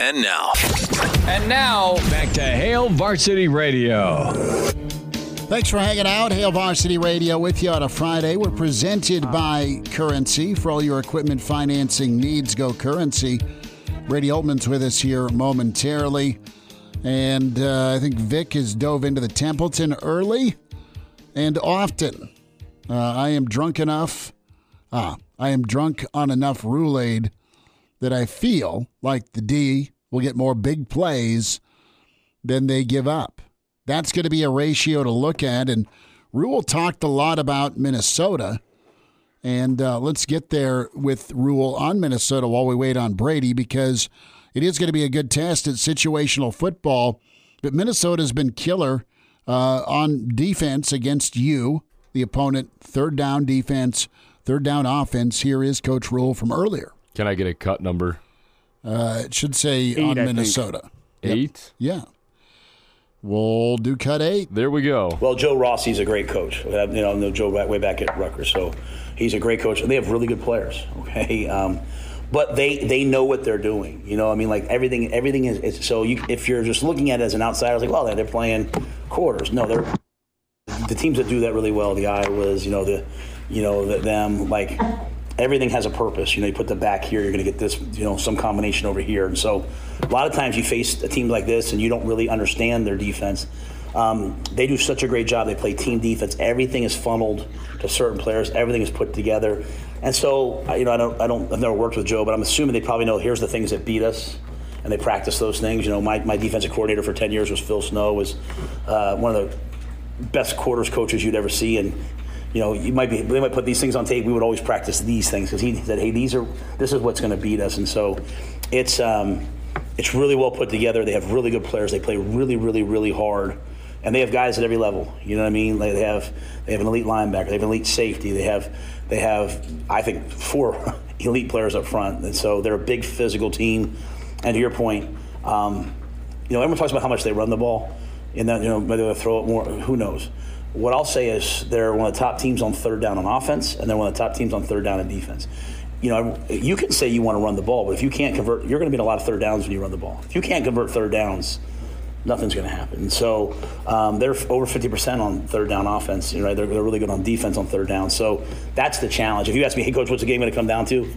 And now. And now, back to Hail Varsity Radio. Thanks for hanging out. Hail Varsity Radio with you on a Friday. We're presented by Currency. For all your equipment financing needs, go Currency. Brady Oltmans with us here momentarily. And uh, I think Vic has dove into the Templeton early and often. Uh, I am drunk enough. Ah, I am drunk on enough Roulade that I feel like the D will get more big plays than they give up. That's going to be a ratio to look at. And Rhule talked a lot about Minnesota. And uh, let's get there with Rhule on Minnesota while we wait on Brady because it is going to be a good test at situational football. But Minnesota's been killer uh, on defense against you, the opponent, third down defense, third down offense. Here is Coach Rhule from earlier. Can I get a cut number? Uh, it should say Eight, on I Minnesota. Yep. Eight? Yeah. We'll do cut eight. There we go. Well, Joe Rossi's a great coach. You know, I know Joe way back at Rutgers, so he's a great coach. They have really good players. Okay, um, but they they know what they're doing. You know, I mean, like everything everything is. is so you, if you're just looking at it as an outsider, it's like, well, they're playing quarters. No, they're the teams that do that really well. The Iowas, you know, the you know the, them like everything has a purpose. You know, you put the back here, you're going to get this, you know, some combination over here. And so a lot of times you face a team like this and you don't really understand their defense. Um, they do such a great job. They play team defense. Everything is funneled to certain players. Everything is put together. And so, you know, I don't, I don't, I've never worked with Joe, but I'm assuming they probably know here's the things that beat us, and they practice those things. You know, my, my defensive coordinator for 10 years was Phil Snow, was uh, one of the best quarters coaches you'd ever see, and you know, you might be they might put these things on tape. We would always practice these things because he said, "Hey, these are this is what's going to beat us." And so, it's um, it's really well put together. They have really good players. They play really, really, really hard, and they have guys at every level. You know what I mean? Like they have they have an elite linebacker. They have an elite safety. They have they have I think four elite players up front, and so they're a big physical team. And to your point, um, you know, everyone talks about how much they run the ball, and then you know whether they throw it more. Who knows? What I'll say is they're one of the top teams on third down on offense, and they're one of the top teams on third down in defense. You know, you can say you want to run the ball, but if you can't convert, you're going to be in a lot of third downs when you run the ball. If you can't convert third downs, nothing's going to happen. So um, they're over 50% on third down offense. Right? They're, they're really good on defense on third down. So that's the challenge. If you ask me, hey, coach, what's the game going to come down to?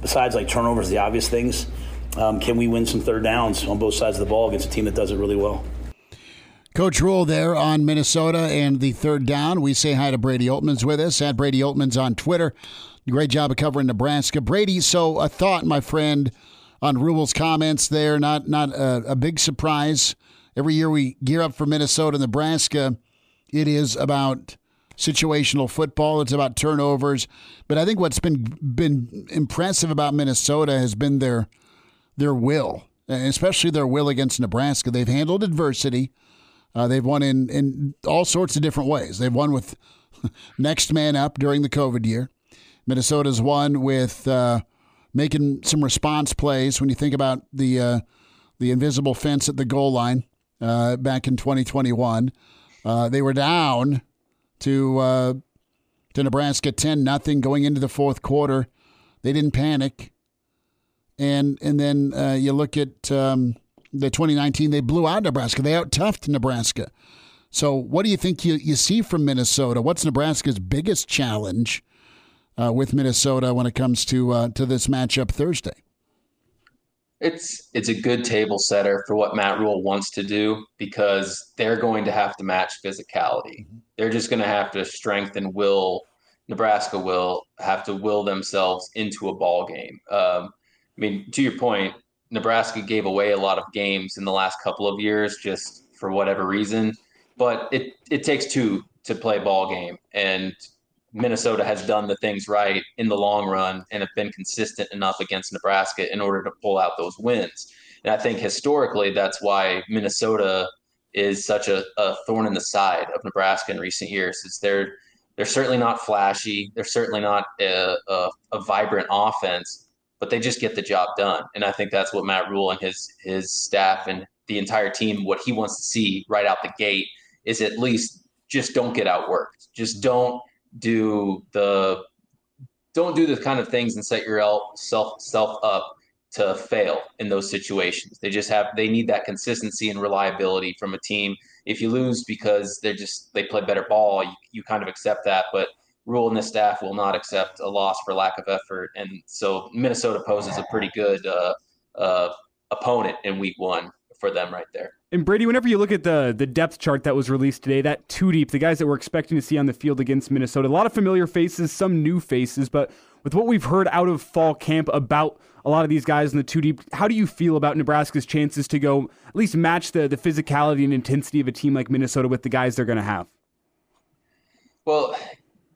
Besides like turnovers, the obvious things, um, can we win some third downs on both sides of the ball against a team that does it really well? Coach Rhule there on Minnesota and the third down. We say hi to Brady Oltmans with us at Brady Oltmans on Twitter. Great job of covering Nebraska, Brady. So a thought, my friend, on Rhule's comments there. Not not a, a big surprise. Every year we gear up for Minnesota, Nebraska. It is about situational football. It's about turnovers. But I think what's been been impressive about Minnesota has been their their will, especially their will against Nebraska. They've handled adversity. Uh, they've won in, in all sorts of different ways. They've won with next man up during the COVID year. Minnesota's won with uh, making some response plays. When you think about the uh, the invisible fence at the goal line uh, back in 2021, uh, they were down to uh, to Nebraska 10 nothing going into the fourth quarter. They didn't panic, and and then you look at. Um, the 2019, they blew out Nebraska. They out toughed Nebraska. So, what do you think you, you see from Minnesota? What's Nebraska's biggest challenge uh, with Minnesota when it comes to uh, to this matchup Thursday? It's it's a good table setter for what Matt Rhule wants to do because they're going to have to match physicality. Mm-hmm. They're just going to have to strengthen will. Nebraska will have to will themselves into a ball game. Um, I mean, to your point, Nebraska gave away a lot of games in the last couple of years just for whatever reason. But it it takes two to play ball game, and Minnesota has done the things right in the long run and have been consistent enough against Nebraska in order to pull out those wins. And I think historically that's why Minnesota is such a, a thorn in the side of Nebraska in recent years. Is they're they're certainly not flashy. They're certainly not a, a, a vibrant offense, but they just get the job done. And I think that's what Matt Rhule and his his staff and the entire team, what he wants to see right out the gate is at least just don't get outworked. Just don't do the don't do the kind of things and set yourself self up to fail in those situations. They just have they need that consistency and reliability from a team. If you lose because they're just they play better ball, you, you kind of accept that. But Rhule and the staff will not accept a loss for lack of effort, and so Minnesota poses a pretty good uh, uh, opponent in Week One for them right there. And Brady, whenever you look at the the depth chart that was released today, that two deep, the guys that we're expecting to see on the field against Minnesota, a lot of familiar faces, some new faces, but with what we've heard out of fall camp about a lot of these guys in the two deep, how do you feel about Nebraska's chances to go at least match the the physicality and intensity of a team like Minnesota with the guys they're going to have? Well,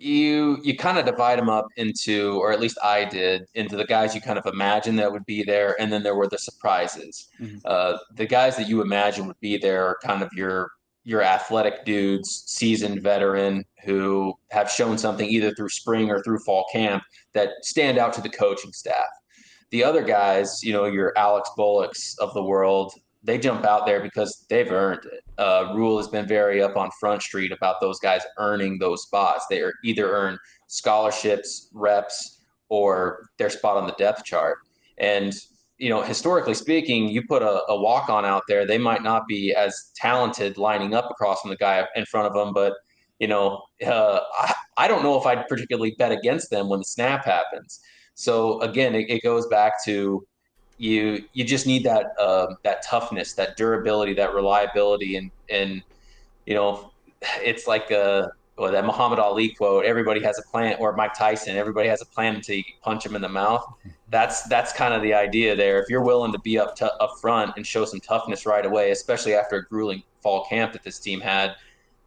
you you kind of divide them up into, or at least I did, into the guys you kind of imagine that would be there, and then there were the surprises. Mm-hmm. Uh, the guys that you imagine would be there are kind of your your athletic dudes, seasoned veteran who have shown something either through spring or through fall camp that stand out to the coaching staff. The other guys, you know, your Alex Bullocks of the world, they jump out there because they've earned it. Uh, Rhule has been very up on Front Street about those guys earning those spots. They are either earn scholarships, reps, or their spot on the depth chart. And you know, historically speaking, you put a, a walk on out there, they might not be as talented lining up across from the guy in front of them, but you know, uh, I, I don't know if I'd particularly bet against them when the snap happens. So again, it, it goes back to you you just need that uh, that toughness, that durability, that reliability, and and you know it's like a well, that Muhammad Ali quote: "Everybody has a plan," or Mike Tyson: "Everybody has a plan until you punch him in the mouth." That's that's kind of the idea there. If you're willing to be up to, up front and show some toughness right away, especially after a grueling fall camp that this team had,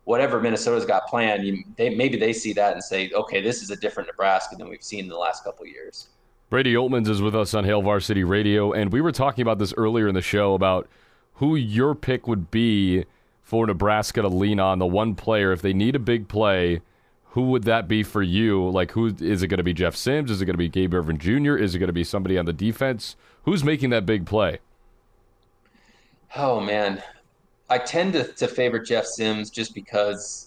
whatever Minnesota's got planned, you, they, maybe they see that and say, "Okay, this is a different Nebraska than we've seen in the last couple years." Brady Oltmans is with us on Hail Varsity Radio, and we were talking about this earlier in the show about who your pick would be for Nebraska to lean on. The one player, if they need a big play, who would that be for you? Like, who is it going to be? Jeff Sims? Is it going to be Gabe Ervin Jr.? Is it going to be somebody on the defense? Who's making that big play? Oh man, I tend to, to favor Jeff Sims just because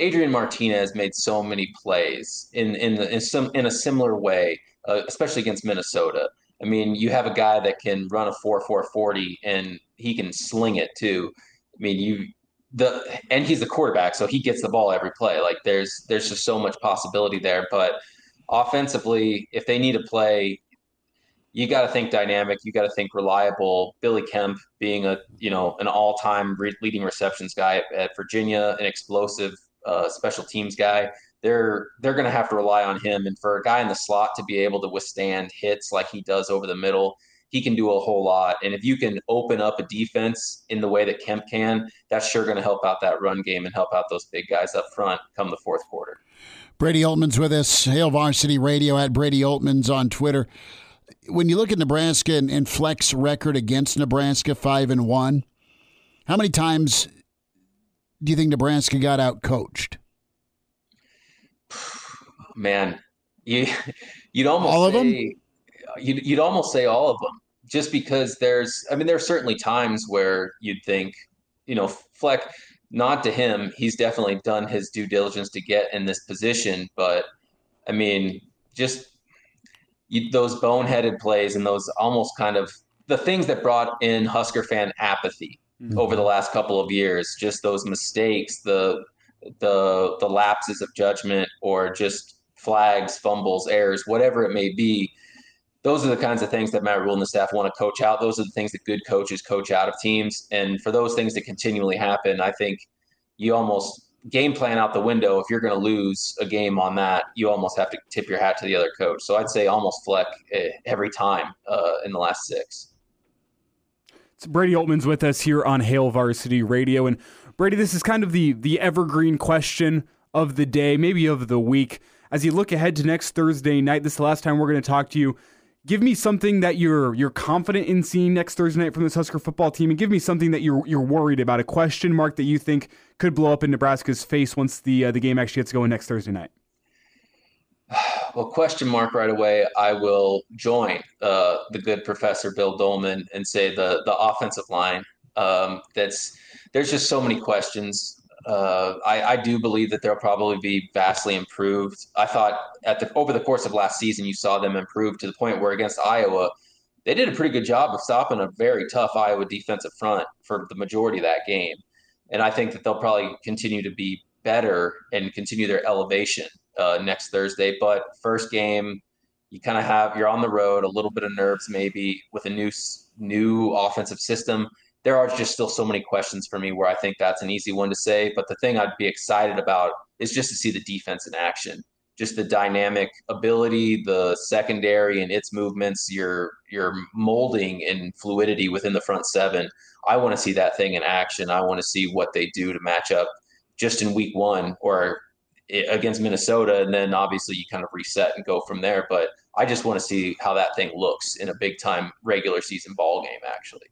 Adrian Martinez made so many plays in in, the, in some in a similar way uh, especially against Minnesota. I mean, you have a guy that can run a four four forty and he can sling it too. I mean, you the and he's the quarterback, so he gets the ball every play. Like there's there's just so much possibility there. But offensively, if they need to play, you got to think dynamic. You got to think reliable. Billy Kemp being a you know an all time re- leading receptions guy at Virginia, an explosive uh, special teams guy they're they're going to have to rely on him. And for a guy in the slot to be able to withstand hits like he does over the middle, he can do a whole lot. And if you can open up a defense in the way that Kemp can, that's sure going to help out that run game and help out those big guys up front come the fourth quarter. Brady Oltmans with us, Hail Varsity Radio at Brady Oltmans on Twitter. When you look at Nebraska and, and Fleck's record against Nebraska, five and one, how many times do you think Nebraska got out coached? man, you you'd almost all of say, them. You'd, you'd almost say all of them, just because there's. I mean, there's certainly times where you'd think, you know, Fleck. Not to him, he's definitely done his due diligence to get in this position, but I mean, just you, those boneheaded plays and those almost kind of the things that brought in Husker fan apathy mm-hmm. over the last couple of years, just those mistakes, the the the lapses of judgment or just flags, fumbles, errors, whatever it may be. Those are the kinds of things that Matt Rhule and the staff want to coach out. Those are the things that good coaches coach out of teams. And for those things to continually happen, I think you almost game plan out the window. If you're going to lose a game on that, you almost have to tip your hat to the other coach. So I'd say almost Fleck eh, every time uh, in the last six. Brady Oltmans with us here on Hail Varsity Radio. And Brady, this is kind of the the evergreen question of the day, maybe of the week as you look ahead to next Thursday night, this is the last time we're going to talk to you. Give me something that you're you're confident in seeing next Thursday night from this Husker football team, and give me something that you're you're worried about, a question mark that you think could blow up in Nebraska's face once the uh, the game actually gets going next Thursday night. Well, question mark right away. I will join uh, the good Professor Bill Dolman and say the the offensive line. Um, that's there's just so many questions uh, I, I, do believe that they'll probably be vastly improved. I thought at the over the course of last season, you saw them improve to the point where against Iowa, they did a pretty good job of stopping a very tough Iowa defensive front for the majority of that game. And I think that they'll probably continue to be better and continue their elevation uh, next Thursday. But first game, you kind of have you're on the road, a little bit of nerves maybe with a new new offensive system. There are just still so many questions for me where I think that's an easy one to say. But the thing I'd be excited about is just to see the defense in action, just the dynamic ability, the secondary and its movements, your your molding and fluidity within the front seven. I want to see that thing in action. I want to see what they do to match up just in week one or against Minnesota, and then obviously you kind of reset and go from there. But I just want to see how that thing looks in a big time regular season ball game, actually.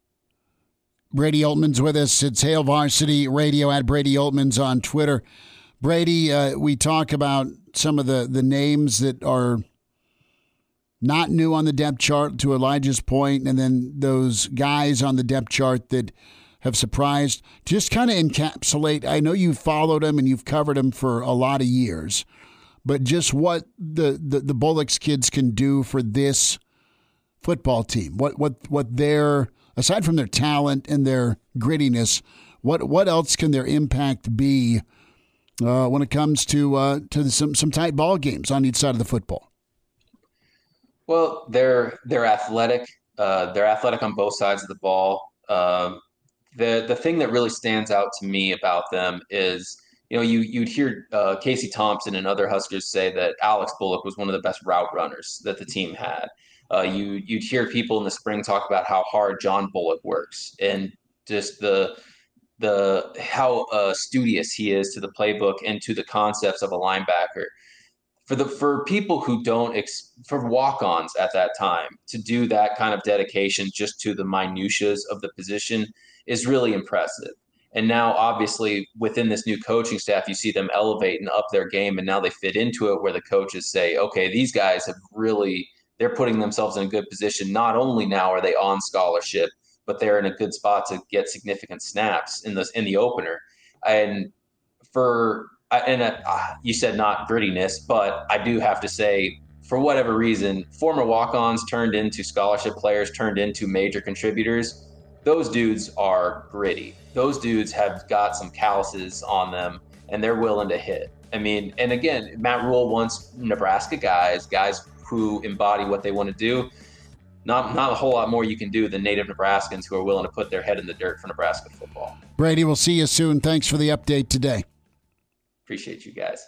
Brady Oltmans with us. It's Hail Varsity Radio at Brady Oltmans on Twitter. Brady, uh, we talk about some of the, the names that are not new on the depth chart to Elijah's point, and then those guys on the depth chart that have surprised. Just kind of encapsulate. I know you've followed them and you've covered them for a lot of years, but just what the the, the Bullocks kids can do for this football team. What what what their aside from their talent and their grittiness, what what else can their impact be uh, when it comes to uh, to some some tight ball games on each side of the football? Well, they're they're athletic. Uh, they're athletic on both sides of the ball. Um, the the thing that really stands out to me about them is you know, you you'd hear uh, Casey Thompson and other Huskers say that Alex Bullock was one of the best route runners that the team had. Uh, you you'd hear people in the spring talk about how hard John Bullock works and just the the how uh, studious he is to the playbook and to the concepts of a linebacker. For the for people who don't ex, for walk-ons at that time to do that kind of dedication just to the minutiae of the position is really impressive. And now, obviously, within this new coaching staff, you see them elevate and up their game. And now they fit into it where the coaches say, okay, these guys have really, they're putting themselves in a good position. Not only now are they on scholarship, but they're in a good spot to get significant snaps in the, in the opener. And for, and uh, you said not grittiness, but I do have to say, for whatever reason, former walk ons turned into scholarship players, turned into major contributors those dudes are gritty. Those dudes have got some calluses on them and they're willing to hit. I mean, and again, Matt Rhule wants Nebraska guys, guys who embody what they want to do. Not not a whole lot more you can do than native Nebraskans who are willing to put their head in the dirt for Nebraska football. Brady, we'll see you soon. Thanks for the update today. Appreciate you guys.